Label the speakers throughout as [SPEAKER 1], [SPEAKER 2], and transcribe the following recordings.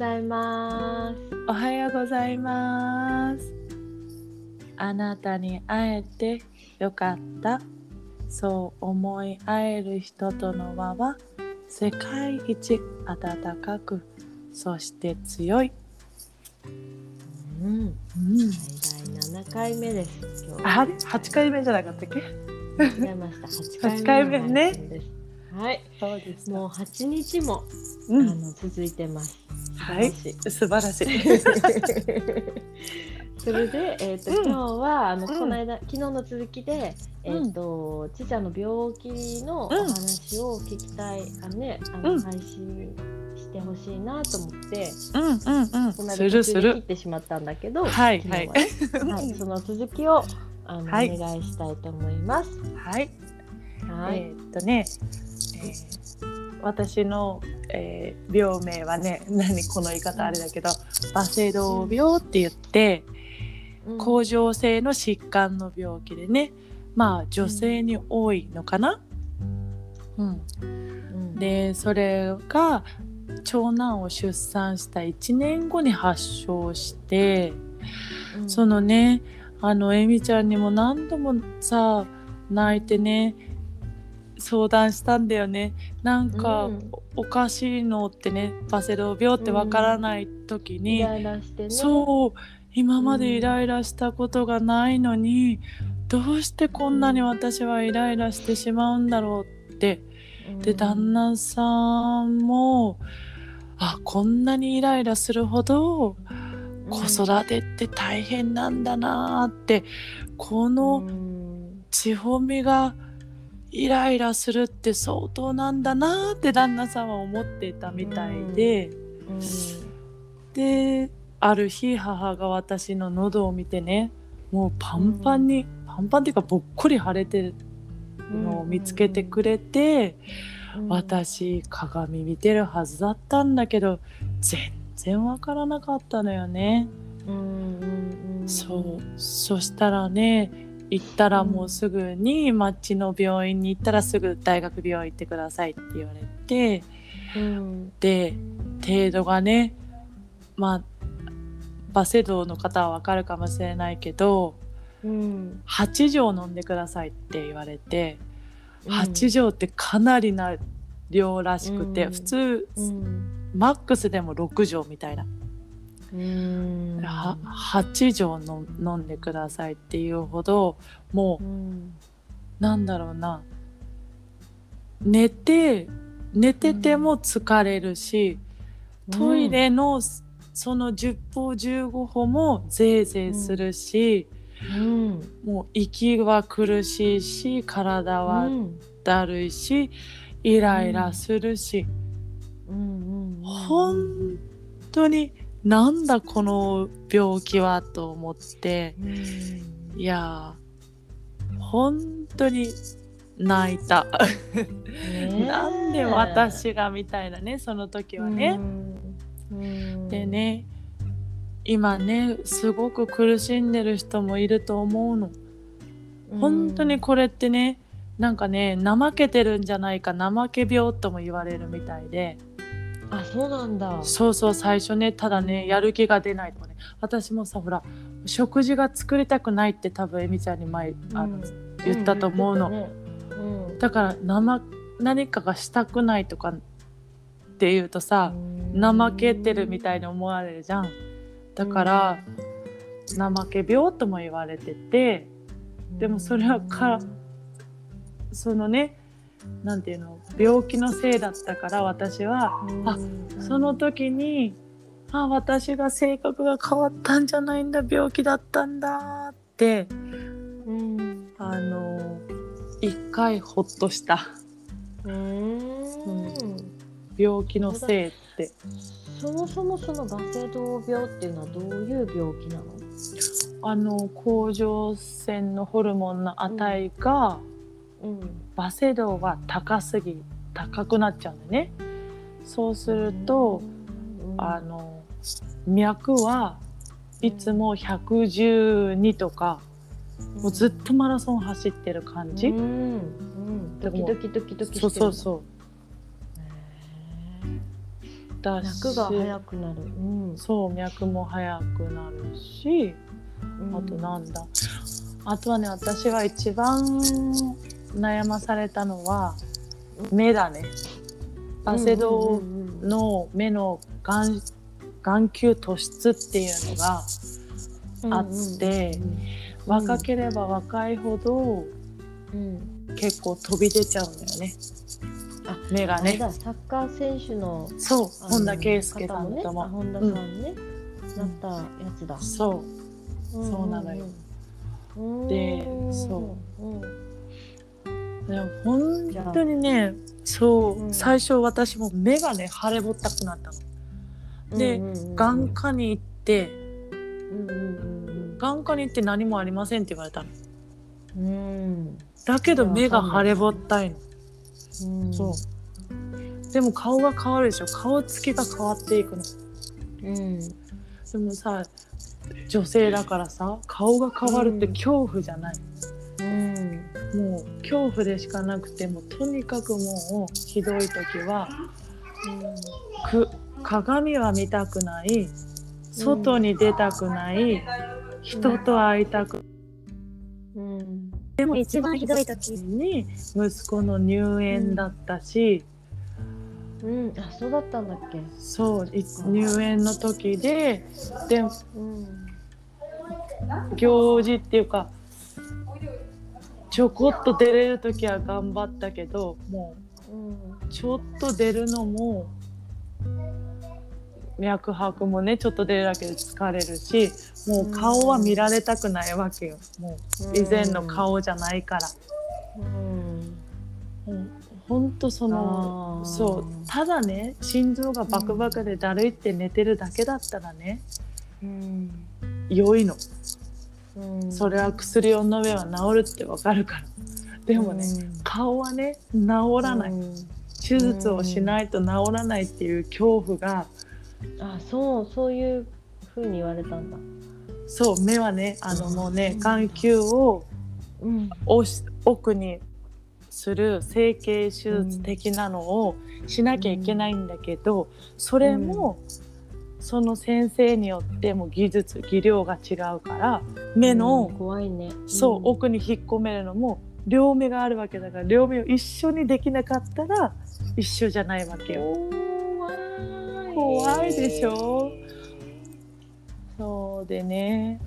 [SPEAKER 1] ざいます。
[SPEAKER 2] おはようございます。あなたに会えてよかった。そう思い合える人との輪は世界一温かく、そして強い。
[SPEAKER 1] うん、
[SPEAKER 2] うん、
[SPEAKER 1] 最大7回目です。今日
[SPEAKER 2] あれ8回目じゃなかったっけ？
[SPEAKER 1] 間違えました。8
[SPEAKER 2] 8
[SPEAKER 1] 回
[SPEAKER 2] 回
[SPEAKER 1] 目の
[SPEAKER 2] 目ね。
[SPEAKER 1] はい、
[SPEAKER 2] そうです
[SPEAKER 1] もう8日も、
[SPEAKER 2] うん、
[SPEAKER 1] あの続いてます。
[SPEAKER 2] はい、素晴らしい。
[SPEAKER 1] それで、えーと
[SPEAKER 2] うん
[SPEAKER 1] 今日はあの、
[SPEAKER 2] うん
[SPEAKER 1] この間昨日の続きで、えーとちーちゃんの病気のお話を聞きたい、あのねあの、
[SPEAKER 2] うん
[SPEAKER 1] 配信してほしいなと思って、
[SPEAKER 2] うんうんうん。
[SPEAKER 1] この間途中で切っ。てしまったんだけど、
[SPEAKER 2] はい
[SPEAKER 1] はねはい、その続きをあの、
[SPEAKER 2] はい
[SPEAKER 1] お願いしたいと思います。
[SPEAKER 2] はい。
[SPEAKER 1] はい。
[SPEAKER 2] えーっとね、えー私の、えー病名はね何この言い方あれだけどバセドウ病って言って
[SPEAKER 1] うん。
[SPEAKER 2] 甲状腺の疾患の病気でねまあ女性に多いのかな、うん、
[SPEAKER 1] うん。
[SPEAKER 2] でそれが長男を出産した1年後に発症して、
[SPEAKER 1] うん。
[SPEAKER 2] そのねあのエミちゃんにも何度もさ泣いてね相談したんだよね。なんか、
[SPEAKER 1] うん。
[SPEAKER 2] おおかしいのってねバセドウ病ってわからない時
[SPEAKER 1] イ
[SPEAKER 2] に、
[SPEAKER 1] ライラしてね。
[SPEAKER 2] そう今までイライラしたことがないのに、どうしてこんなに私はイライラしてしまうんだろうって。
[SPEAKER 1] うん。
[SPEAKER 2] で旦那さんもあこんなにイライラするほど子育てって大変なんだなーってこ
[SPEAKER 1] う
[SPEAKER 2] の
[SPEAKER 1] ん。
[SPEAKER 2] 千穂美がイライラするって相当なんだなーって旦那さんは思っていたみたいで、
[SPEAKER 1] うん。
[SPEAKER 2] である日母が私の喉を見てねもうパンパンに、パンパンっていうかぼっこり腫れてるのを見つけてくれて、
[SPEAKER 1] うん。
[SPEAKER 2] 私鏡見てるはずだったんだけど全然わからなかったのよね。
[SPEAKER 1] うんうんうん。
[SPEAKER 2] そう。そしたらね行ったらもうすぐに町の病院に行ったらすぐ大学病院行ってくださいって言われて
[SPEAKER 1] うん
[SPEAKER 2] で程度がねまあバセドウの方はわかるかもしれないけど
[SPEAKER 1] うん
[SPEAKER 2] 8錠飲んでくださいって言われて、
[SPEAKER 1] うん。
[SPEAKER 2] 8錠ってかなりな量らしくて、
[SPEAKER 1] うん。
[SPEAKER 2] 普通、
[SPEAKER 1] うん。
[SPEAKER 2] マックスでも6錠みたいな、8錠の飲んでくださいっていうほどもう
[SPEAKER 1] うん。
[SPEAKER 2] なんだろうな。寝て寝てても疲れるし、トイレのその10歩15歩もぜいぜいするし、
[SPEAKER 1] うん。
[SPEAKER 2] もう息は苦しいし体は
[SPEAKER 1] うん
[SPEAKER 2] だるいし、イライラするし、
[SPEAKER 1] うんうん。
[SPEAKER 2] 本当になんだこの病気はと思って。
[SPEAKER 1] うん。
[SPEAKER 2] いやー本当に泣いた。なんで私がみたいなねその時はね。
[SPEAKER 1] うん。
[SPEAKER 2] でね今ねすごく苦しんでる人もいると思うの。本当にこれってねなんかね怠けてるんじゃないか怠け病とも言われるみたいで
[SPEAKER 1] あそうなんだ。
[SPEAKER 2] そうそう最初ねただねやる気が出ないとかね。私もさほら食事が作りたくないって多分えみちゃんに前あの、言ったと思うの。
[SPEAKER 1] うん
[SPEAKER 2] だから生何かがしたくないとかっていうとさ、怠けてるみたいに思われるじゃん。だから、怠け病とも言われててでもそれはかそのねなんていうの病気のせいだったから私は。あその時にあ私が性格が変わったんじゃないんだ病気だったんだって
[SPEAKER 1] うん。
[SPEAKER 2] あの一回ほっとした。
[SPEAKER 1] うん。
[SPEAKER 2] 病気のせいって。
[SPEAKER 1] そもそもそのバセドウ病っていうのはどういう病気なの？
[SPEAKER 2] あの甲状腺のホルモンの値が、
[SPEAKER 1] うん
[SPEAKER 2] バセドウは高すぎ高くなっちゃうんだよね。そうすると、あの脈はいつも112とか、もうずっとマラソン走ってる感じ、
[SPEAKER 1] うん。うん。ドキドキドキドキ
[SPEAKER 2] そうそうそう。だし
[SPEAKER 1] 脈が速くなる。うん。
[SPEAKER 2] そう脈も速くなるしあとなんだ、あとはね私は一番悩まされたのは目だねバセドウの目の眼眼球突出っていうのがあって若ければ若いほど
[SPEAKER 1] うん。
[SPEAKER 2] 結構飛び出ちゃうんだよね
[SPEAKER 1] あ
[SPEAKER 2] 目がね
[SPEAKER 1] サッカー選手の
[SPEAKER 2] そう本田圭佑さん
[SPEAKER 1] 方もね
[SPEAKER 2] とも、
[SPEAKER 1] あ本田さんね、なったやつだ。
[SPEAKER 2] そうそうなのよ
[SPEAKER 1] うん。
[SPEAKER 2] で
[SPEAKER 1] うん
[SPEAKER 2] そう
[SPEAKER 1] うん。
[SPEAKER 2] でも本当にねそう、
[SPEAKER 1] うん
[SPEAKER 2] 最初私も目がね腫れぼったくなったの。で
[SPEAKER 1] うんうんうん
[SPEAKER 2] 眼科に行って
[SPEAKER 1] うんうん
[SPEAKER 2] 眼科に行って何もありませんって言われたの。
[SPEAKER 1] うんうん。
[SPEAKER 2] だけど目が腫れぼったいの。
[SPEAKER 1] うん。
[SPEAKER 2] そう。でも顔が変わるでしょ顔つきが変わっていくの。
[SPEAKER 1] うん。
[SPEAKER 2] でもさ女性だからさ顔が変わるって恐怖じゃない。
[SPEAKER 1] うん。
[SPEAKER 2] もう恐怖でしかなくてもうとにかくもうひどい時はく鏡は見たくない外に出たくない、人と会いたく
[SPEAKER 1] うん。
[SPEAKER 2] でも
[SPEAKER 3] 一番ひどい時
[SPEAKER 2] に息子の入園だったし、
[SPEAKER 1] うん。あ、そうだったんだっけ？
[SPEAKER 2] そうい入園の時でで
[SPEAKER 1] うん。
[SPEAKER 2] 行事っていうかちょこっと出れる時は頑張ったけども
[SPEAKER 1] う
[SPEAKER 2] ちょっと出るのも脈拍もねちょっと出るだけで疲れるしもう顔は見られたくないわけよもう以前の顔じゃないから。ほんとそのそうただね心臓がバクバクでだるいって寝てるだけだったらね
[SPEAKER 1] うん。
[SPEAKER 2] 良いの
[SPEAKER 1] うん。
[SPEAKER 2] それは薬を飲めば治るってわかるから。でもね、顔はね治らない、
[SPEAKER 1] うん。
[SPEAKER 2] 手術をしないと治らないっていう恐怖が。
[SPEAKER 1] あ、そう、そういう風に言われたんだ。
[SPEAKER 2] そう目はねあのもうね眼球を
[SPEAKER 1] うん。
[SPEAKER 2] 奥にする整形手術的なのをしなきゃいけないんだけど、それも、その先生によっても技術技量が違うから目の、
[SPEAKER 1] うん怖いね。
[SPEAKER 2] そう、
[SPEAKER 1] ん
[SPEAKER 2] 奥に引っ込めるのも両目があるわけだから両目を一緒にできなかったら一緒じゃないわけよ。
[SPEAKER 1] 怖い。
[SPEAKER 2] 怖いでしょ？そうでね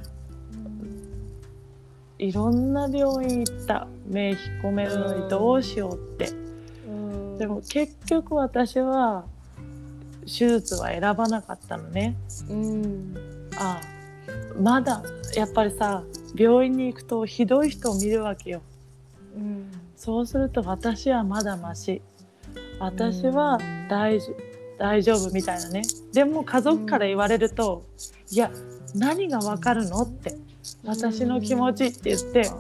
[SPEAKER 2] いろんな病院行った目引っ込めるのにどうしようって。
[SPEAKER 1] うん。
[SPEAKER 2] でも結局私は手術は選ばなかったのね。
[SPEAKER 1] うん。
[SPEAKER 2] ああまだやっぱりさ病院に行くとひどい人を見るわけよ。
[SPEAKER 1] うん。
[SPEAKER 2] そうすると私はまだマシ私は
[SPEAKER 1] うん
[SPEAKER 2] 大丈大丈夫みたいなねでも家族から言われると、いや何がわかるのって私の気持ちって言って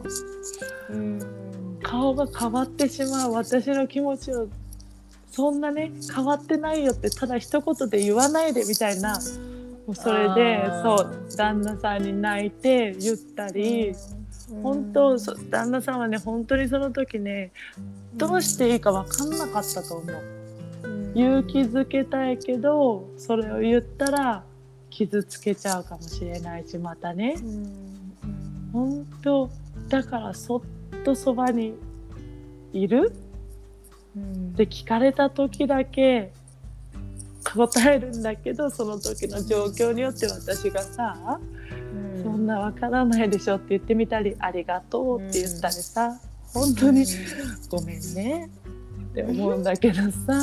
[SPEAKER 1] うん。
[SPEAKER 2] 顔が変わってしまう私の気持ちをそんなね変わってないよってただ一言で言わないでみたいな。もうそれでそう旦那さんに泣いて言ったり。本当そ旦那さんはね本当にその時ねどうしていいか分かんなかったと思う。勇気づけたいけどそれを言ったら傷つけちゃうかもしれないしまたね。本当だからそっとそばにいるって聞かれた時だけ答えるんだけどその時の状況によって私がさそんなわからないでしょって言ってみたりありがとうって言ったりさ本当にごめんねって思うんだけどさ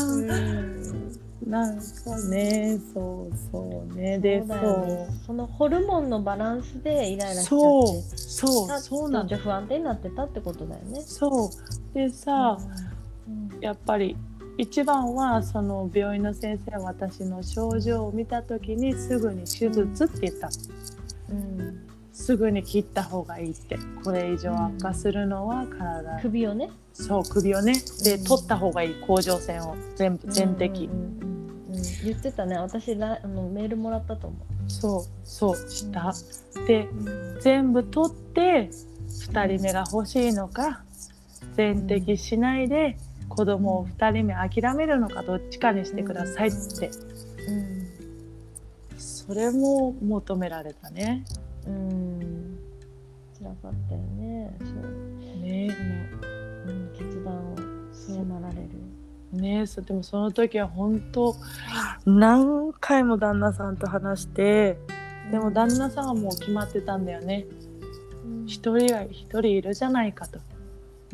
[SPEAKER 2] なんかねそうそうねで
[SPEAKER 1] そうだ
[SPEAKER 2] そ
[SPEAKER 1] のホルモンのバランスでイライラしちゃって
[SPEAKER 2] そうそう
[SPEAKER 1] さ
[SPEAKER 2] そうなの
[SPEAKER 1] じゃあ不安定になってたってことだよね。
[SPEAKER 2] そう。でさ、やっぱり一番はその病院の先生は私の症状を見た時にすぐに手術って言った
[SPEAKER 1] うん
[SPEAKER 2] すぐに切った方がいいって。これ以上悪化するのは体、
[SPEAKER 1] 首をね。
[SPEAKER 2] そう首をね。で
[SPEAKER 1] うん。
[SPEAKER 2] 取った方がいい甲状腺を。全部全摘、
[SPEAKER 1] うんうん。うんうん。言ってたね。私らあのメールもらったと思
[SPEAKER 2] そうそうした、で
[SPEAKER 1] う。
[SPEAKER 2] 全部取って2人目が欲しいのか全摘しないで子供を2人目諦めるのかどっちかにしてくださいって。
[SPEAKER 1] うん。
[SPEAKER 2] それも求められたね。
[SPEAKER 1] うん。辛かったよね。そう。
[SPEAKER 2] ね。
[SPEAKER 1] う。ん、決断を。迫られる
[SPEAKER 2] ね。そうでもその時は本当何回も旦那さんと話してでも旦那さんはもう決まってたんだよね。一人が一人いるじゃないかと。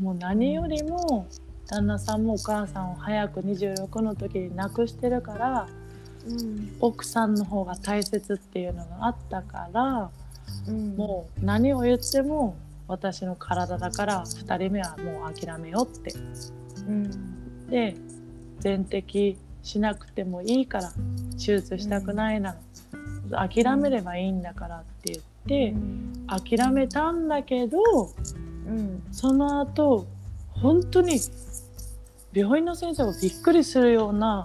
[SPEAKER 2] もう何よりも旦那さんもお母さんを早く26の時に亡くしてるから
[SPEAKER 1] うん。
[SPEAKER 2] 奥さんの方が大切っていうのがあったから
[SPEAKER 1] うん。
[SPEAKER 2] もう何を言っても私の体だから2人目はもう諦めようって。
[SPEAKER 1] うん。
[SPEAKER 2] で全摘しなくてもいいから手術したくないなら諦めればいいんだからって言って諦めたんだけど
[SPEAKER 1] うん。
[SPEAKER 2] その後本当に病院の先生がびっくりするような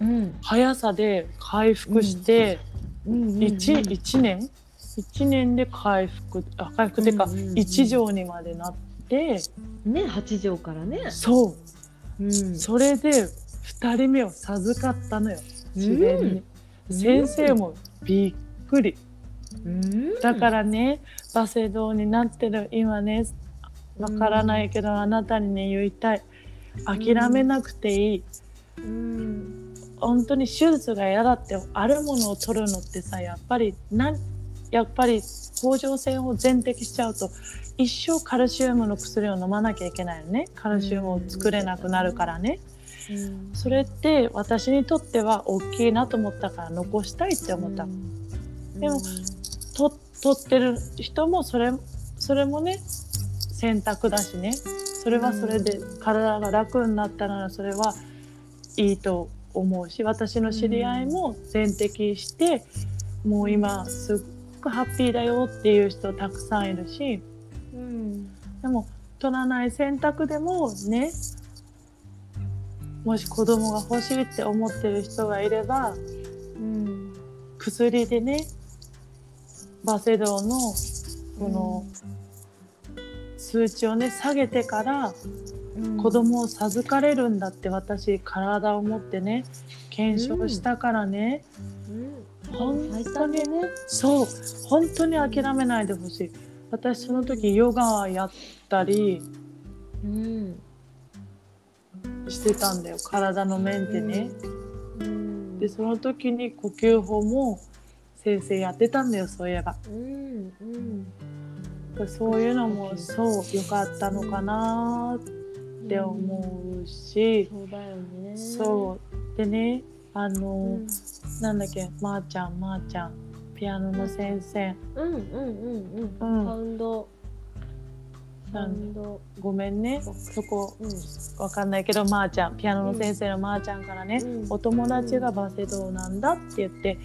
[SPEAKER 1] うん。
[SPEAKER 2] 速さで回復して、
[SPEAKER 1] うん
[SPEAKER 2] 一 1, 年？1年で回復あ回復っていうか、
[SPEAKER 1] うんうんうん。
[SPEAKER 2] 1錠にまでなって。
[SPEAKER 1] ね八畳からね。
[SPEAKER 2] そう。
[SPEAKER 1] うん。
[SPEAKER 2] それで2人目を授かったのよ。自然に、
[SPEAKER 1] うん。
[SPEAKER 2] 先生もびっくり。
[SPEAKER 1] うん。
[SPEAKER 2] だからねバセドウになってる今ねわからないけど、あなたにね言いたい諦めなくていい、
[SPEAKER 1] うん。
[SPEAKER 2] 本当に手術が嫌だってあるものを取るのってさやっぱりなんやっぱり甲状腺を全摘しちゃうと一生カルシウムの薬を飲まなきゃいけないよね。カルシウムを作れなくなるからね、
[SPEAKER 1] うん。
[SPEAKER 2] それって私にとっては大きいなと思ったから残したいって思った、でもと取ってる人もそれそれもね選択だしねそれはそれで体が楽になったならそれはいいと思うし私の知り合いも全摘してもう今すっごくハッピーだよっていう人たくさんいるし
[SPEAKER 1] うん。
[SPEAKER 2] でも取らない選択でもねもし子供が欲しいって思ってる人がいれば
[SPEAKER 1] うん。
[SPEAKER 2] 薬でねバセドウのこの数値をね下げてから
[SPEAKER 1] うん。
[SPEAKER 2] 子供を授かれるんだって私体を持ってね検証したからね、
[SPEAKER 1] うん。
[SPEAKER 2] 本
[SPEAKER 1] 最
[SPEAKER 2] 当に
[SPEAKER 1] ね
[SPEAKER 2] そう。本当に諦めないでほしい。私その時ヨガやったり
[SPEAKER 1] うん。
[SPEAKER 2] してたんだよ。体のメンテね、
[SPEAKER 1] うん。
[SPEAKER 2] でその時に呼吸法も先生やってたんだよそういえば。
[SPEAKER 1] うんうん
[SPEAKER 2] そういうのもそう良かったのかなって思うし、
[SPEAKER 1] そう。だよね
[SPEAKER 2] そうでねあの、
[SPEAKER 1] うん
[SPEAKER 2] なんだっけまー、ちゃんまー、ちゃんピアノの先生。
[SPEAKER 1] うんうんうんうん。
[SPEAKER 2] うん。
[SPEAKER 1] サウンド。サウンド。
[SPEAKER 2] ごめんね。そこ
[SPEAKER 1] うん
[SPEAKER 2] わかんないけどまー、ちゃんピアノの先生のまー、ちゃんからね、
[SPEAKER 1] うん。
[SPEAKER 2] お友達がバセドウなんだって言って、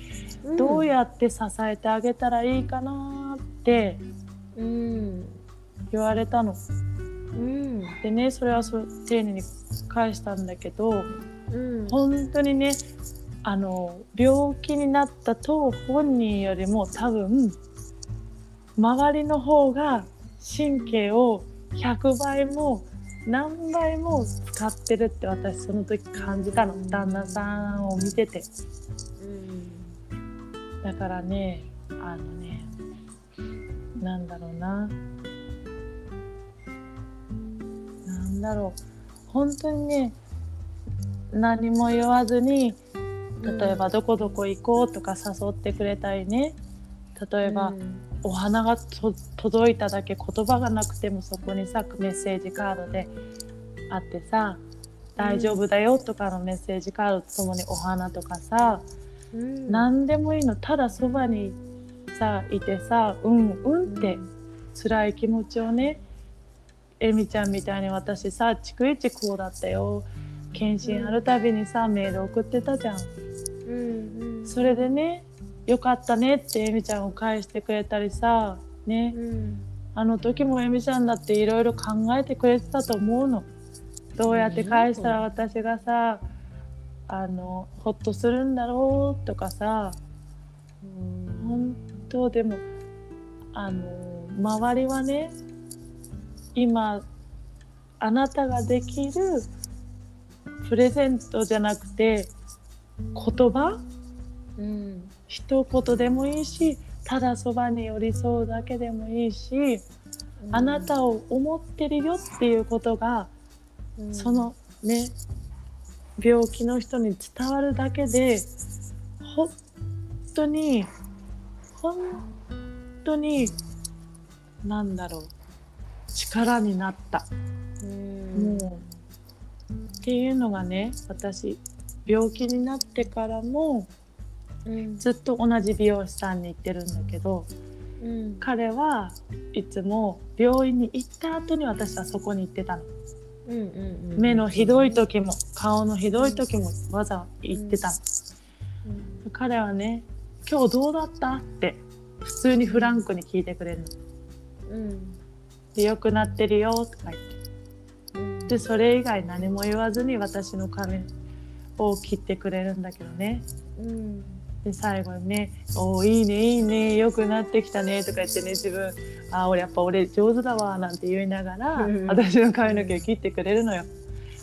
[SPEAKER 1] うん。
[SPEAKER 2] どうやって支えてあげたらいいかなって
[SPEAKER 1] うん。
[SPEAKER 2] 言われたの。
[SPEAKER 1] うん。
[SPEAKER 2] でねそれはそう丁寧に返したんだけど
[SPEAKER 1] うん。
[SPEAKER 2] 本当にねあの病気になった当本人よりも多分周りの方が神経を100倍も何倍も使ってるって私その時感じたの。旦那さんを見てて。
[SPEAKER 1] うん。
[SPEAKER 2] だからねあのねなんだろうな。なんだろう。本当にね何も言わずに例えばどこどこ行こうとか誘ってくれたりね。例えば、
[SPEAKER 1] うん。
[SPEAKER 2] お花がと届いただけ言葉がなくてもそこにさメッセージカードであってさ「大丈夫だよ」とかのメッセージカードとともにお花とかさ
[SPEAKER 1] うん。
[SPEAKER 2] 何でもいいの。ただそばにさいてさうんうんって辛い気持ちをねえみちゃんみたいに私さ逐一こうだったよ。検診あるたびにさメール送ってたじゃん。
[SPEAKER 1] うんうん。
[SPEAKER 2] それでねよかったねってえみちゃんを返してくれたりさね。
[SPEAKER 1] うん。
[SPEAKER 2] あの時もえみちゃんだっていろいろ考えてくれてたと思うの。どうやって返したら私がさあのほっとするんだろうとかさ。
[SPEAKER 1] うん。
[SPEAKER 2] 本当でもあの周りはね今あなたができるプレゼントじゃなくて言葉？
[SPEAKER 1] うん。
[SPEAKER 2] 一言でもいいしただそばに寄り添うだけでもいいし、あなたを思ってるよっていうことが、
[SPEAKER 1] うん。
[SPEAKER 2] そのね病気の人に伝わるだけで本当に本当になんだろう力になった。
[SPEAKER 1] うん。
[SPEAKER 2] もうっていうのがね私病気になってからも
[SPEAKER 1] うん。
[SPEAKER 2] ずっと同じ美容師さんに行ってるんだけど
[SPEAKER 1] うん。
[SPEAKER 2] 彼はいつも病院に行った後に私はそこに行ってたの。
[SPEAKER 1] うんうんうん。
[SPEAKER 2] 目のひどい時も顔のひどい時もわざ行ってたの。
[SPEAKER 1] うん。
[SPEAKER 2] 彼はね「今日どうだった?」って普通にフランクに聞いてくれるの。
[SPEAKER 1] うん。
[SPEAKER 2] で良くなってるよとか言って。
[SPEAKER 1] うん。
[SPEAKER 2] でそれ以外何も言わずに私の髪を切ってくれるんだけどね。
[SPEAKER 1] うん。
[SPEAKER 2] で最後にね「おおいいねいいね良くなってきたね」とか言ってね自分「あ俺やっぱ俺上手だわ」なんて言いながら
[SPEAKER 1] うん。
[SPEAKER 2] 私の髪の毛を切ってくれるのよ。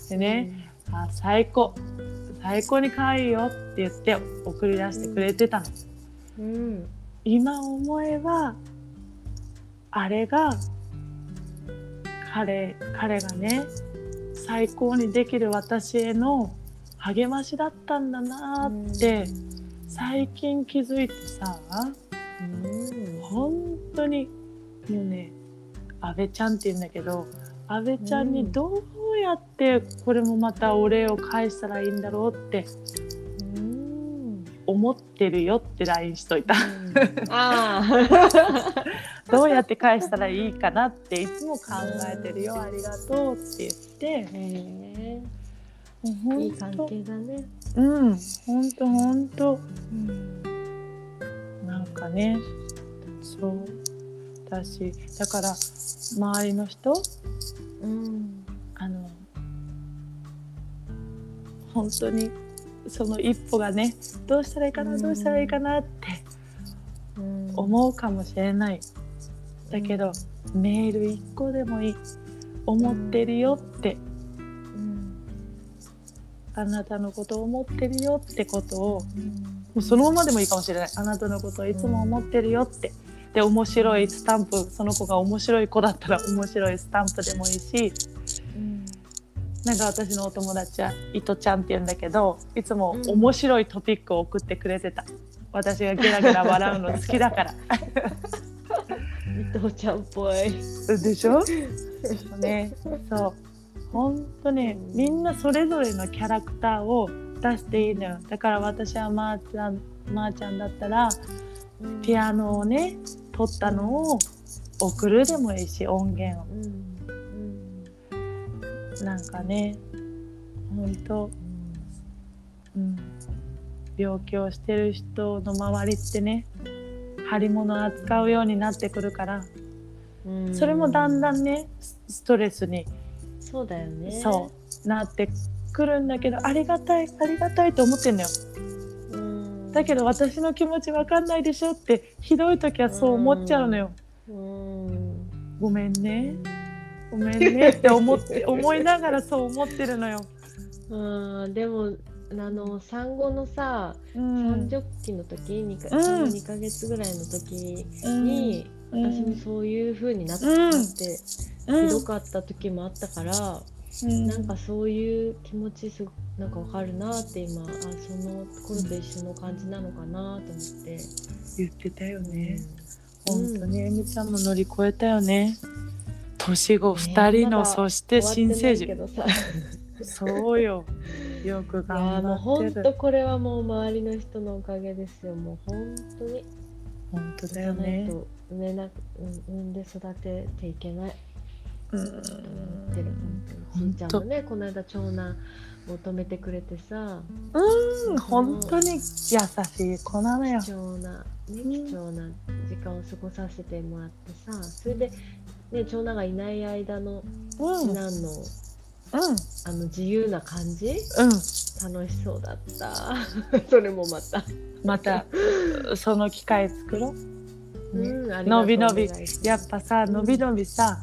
[SPEAKER 2] でね「あ最高。最高に可愛いよ」って言って送り出してくれてたの。
[SPEAKER 1] うん
[SPEAKER 2] 今思えばあれが彼彼がね最高にできる私への励ましだったんだなーって最近気づいてさ
[SPEAKER 1] うん。
[SPEAKER 2] 本当にもうね阿部ちゃんって言うんだけど阿部ちゃんにどうやってこれもまたお礼を返したらいいんだろうって
[SPEAKER 1] うん
[SPEAKER 2] 思ってるよって LINE しといた。
[SPEAKER 1] あ
[SPEAKER 2] どうやって返したらいいかなっていつも考えてるよ。ありがとうって言って。
[SPEAKER 1] いい関係だね。
[SPEAKER 2] うんほんとほんと。
[SPEAKER 1] うん。
[SPEAKER 2] なんかねそう。だしだから周りの人
[SPEAKER 1] うん。
[SPEAKER 2] あの本当にその一歩がねどうしたらいいかなどうしたらいいかなって
[SPEAKER 1] うん。
[SPEAKER 2] 思うかもしれない。だけどメール一個でもいい。思ってるよって。
[SPEAKER 1] うん。
[SPEAKER 2] あなたのことを思ってるよってことを
[SPEAKER 1] うん。
[SPEAKER 2] もうそのままでもいいかもしれない。あなたのことをいつも思ってるよって。で面白いスタンプ。その子が面白い子だったら面白いスタンプでもいいし
[SPEAKER 1] うん
[SPEAKER 2] なんか私のお友達は伊藤ちゃんって言うんだけどいつも
[SPEAKER 1] うん。
[SPEAKER 2] 面白いトピックを送ってくれてた。私がゲラゲラ笑うの好きだから。
[SPEAKER 1] 伊藤ちゃんっぽい。
[SPEAKER 2] でしょ？ねそう。本当ね
[SPEAKER 1] うん
[SPEAKER 2] みんなそれぞれのキャラクターを出していいのよ。だから私はまーちゃんまーちゃんだったらピアノをね撮ったのを送るでもいいし音源を。
[SPEAKER 1] うんうん
[SPEAKER 2] なんかね本当うん。病気をしてる人の周りってね張り物扱うようになってくるから
[SPEAKER 1] うん。
[SPEAKER 2] それもだんだんねスストレスに
[SPEAKER 1] そうだよね。
[SPEAKER 2] そうなってくるんだけどありがたいありがたいと思ってんのよ。
[SPEAKER 1] うん。
[SPEAKER 2] だけど私の気持ちわかんないでしょってひどい時はそう思っちゃうのよ。
[SPEAKER 1] うん。
[SPEAKER 2] ごめんねごめんねって思って思いながらそう思ってるのよ。
[SPEAKER 1] うんでもあの産後のさ
[SPEAKER 2] うん
[SPEAKER 1] 三十期の時2か,、
[SPEAKER 2] うん
[SPEAKER 1] 2ヶ月ぐらいの時
[SPEAKER 2] うん
[SPEAKER 1] に、
[SPEAKER 2] うん
[SPEAKER 1] 私もそういう風になって,、
[SPEAKER 2] うん
[SPEAKER 1] なって
[SPEAKER 2] うん
[SPEAKER 1] ひどかった時もあったから、
[SPEAKER 2] うん
[SPEAKER 1] なんかそういう気持ちすごなんかわかるなって今あその頃と一緒の感じなのかなと思って。
[SPEAKER 2] 言ってたよね。
[SPEAKER 1] うん
[SPEAKER 2] 本当にえみちゃんも乗り越えたよね。年子二人の、そして新生児
[SPEAKER 1] 終わってないけどさ。
[SPEAKER 2] そうよ。よく
[SPEAKER 1] いやもう
[SPEAKER 2] 頑張
[SPEAKER 1] 本当
[SPEAKER 2] ってる
[SPEAKER 1] これはもう周りの人のおかげですよ。もう本当に。
[SPEAKER 2] 本当だよね。
[SPEAKER 1] と産めなくうん産んで育てていけない。
[SPEAKER 2] うん。
[SPEAKER 1] と思ってる本当。にちゃんもねこの間長男求めてくれてさ。
[SPEAKER 2] うん本当に優しい子なのよ。
[SPEAKER 1] 貴重な、ね、
[SPEAKER 2] うん
[SPEAKER 1] 貴重な時間を過ごさせてもらってさ。それで、ね、長男がいない間の
[SPEAKER 2] うん。うん
[SPEAKER 1] 次男のあの自由な感じ？
[SPEAKER 2] うん。
[SPEAKER 1] 楽しそうだった。それもまた、
[SPEAKER 2] またその機会作ろう、ね。
[SPEAKER 1] う。ん
[SPEAKER 2] びのび。やっぱさのびのびさ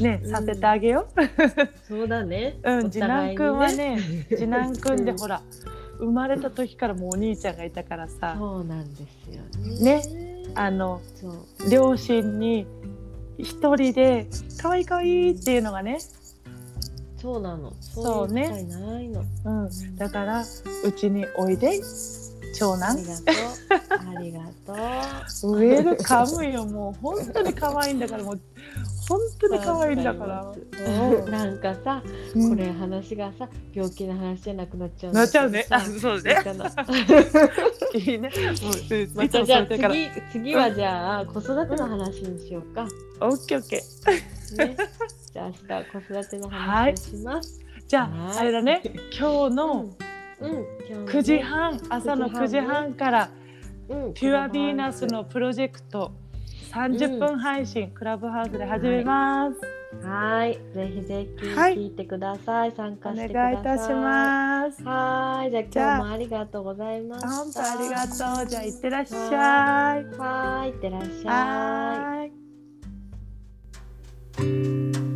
[SPEAKER 2] ね
[SPEAKER 1] うん。
[SPEAKER 2] させてあげよう、
[SPEAKER 1] そうだね。
[SPEAKER 2] うん次男くんはね 次男くんでほら生まれた時からもうお兄ちゃんがいたからさ。
[SPEAKER 1] そうなんですよね。
[SPEAKER 2] ね。あの両親に一人で「可愛い可愛いっていうのがね、
[SPEAKER 1] そうなの。
[SPEAKER 2] そうね
[SPEAKER 1] ないの。
[SPEAKER 2] うん、だからうちにおいで長
[SPEAKER 1] あ
[SPEAKER 2] 男
[SPEAKER 1] りがとう。ありがとう。
[SPEAKER 2] ウェルカムよ。もう本当に可愛いんだから。もう本当に可愛いんだから、
[SPEAKER 1] なんかさ、
[SPEAKER 2] うん。
[SPEAKER 1] これ話がさ、病気の話じゃなくなっちゃうん
[SPEAKER 2] なっちゃうね。あ
[SPEAKER 1] さ
[SPEAKER 2] そうね。
[SPEAKER 1] いい
[SPEAKER 2] ね。
[SPEAKER 1] またじゃあ次次はじゃあ子育ての話にしようか。
[SPEAKER 2] オッケーオッケー。
[SPEAKER 1] ね。じゃあ明日子育ての話をします。
[SPEAKER 2] じゃあ
[SPEAKER 1] はい。
[SPEAKER 2] あれだね。今日の9時半朝の9時半から
[SPEAKER 1] うん。
[SPEAKER 2] ピュアヴィーナスのプロジェクト30分配信、クラブハウスで始めます、
[SPEAKER 1] はい、ぜひぜひ
[SPEAKER 2] はい
[SPEAKER 1] 聞いてください。参
[SPEAKER 2] お
[SPEAKER 1] 加して
[SPEAKER 2] 願
[SPEAKER 1] ください。
[SPEAKER 2] いいたします。
[SPEAKER 1] はい、じゃあ今日もありがとうございました。
[SPEAKER 2] 本当ありがとう。じゃあいってらっしゃい。
[SPEAKER 1] はい、いってらっしゃ
[SPEAKER 2] い